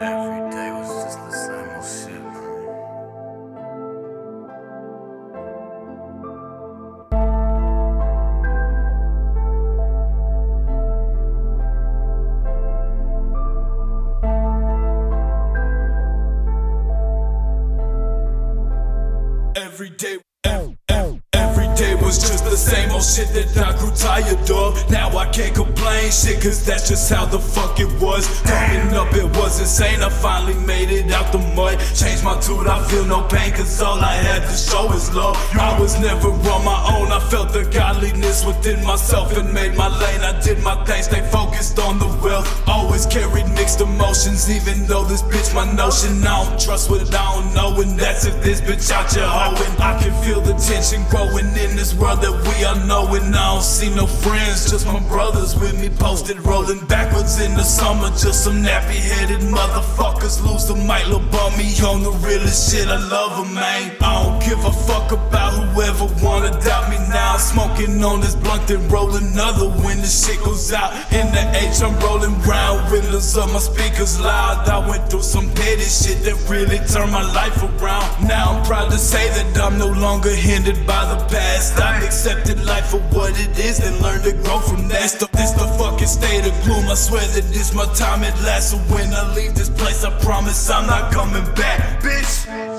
Every day was just the same old shit. Every day, ev- ev- every day was just the same old shit that I grew tired of. Now I can't complain shit, cause that's just how the fuck it was. Coming up, it was insane. I finally made it out the mud. Changed my tune, I feel no pain, cause all I had to show is love. I was never on my own, I felt the godliness within myself and made my lane. I did my thing, stay emotions, even though this bitch my notion. I don't trust what I don't know, and that's if this bitch out your hoeing. I can feel the tension growing in this world that we are knowing. I don't see no friends, just my brothers with me posted, rolling backwards in the summer. Just some nappy headed motherfuckers lose the mic, little bummy on the realest shit. I love 'em, man. I don't give a fuck about whoever wanna I'm smoking on this blunt, then roll another when the shit goes out. In the H, I'm rolling round, windows of my speakers loud. I went through some petty shit that really turned my life around. Now I'm proud to say that I'm no longer hindered by the past. I've accepted life for what it is and learned to grow from that. This this the fucking state of gloom. I swear that this my time at last. So when I leave this place, I promise I'm not coming back, bitch.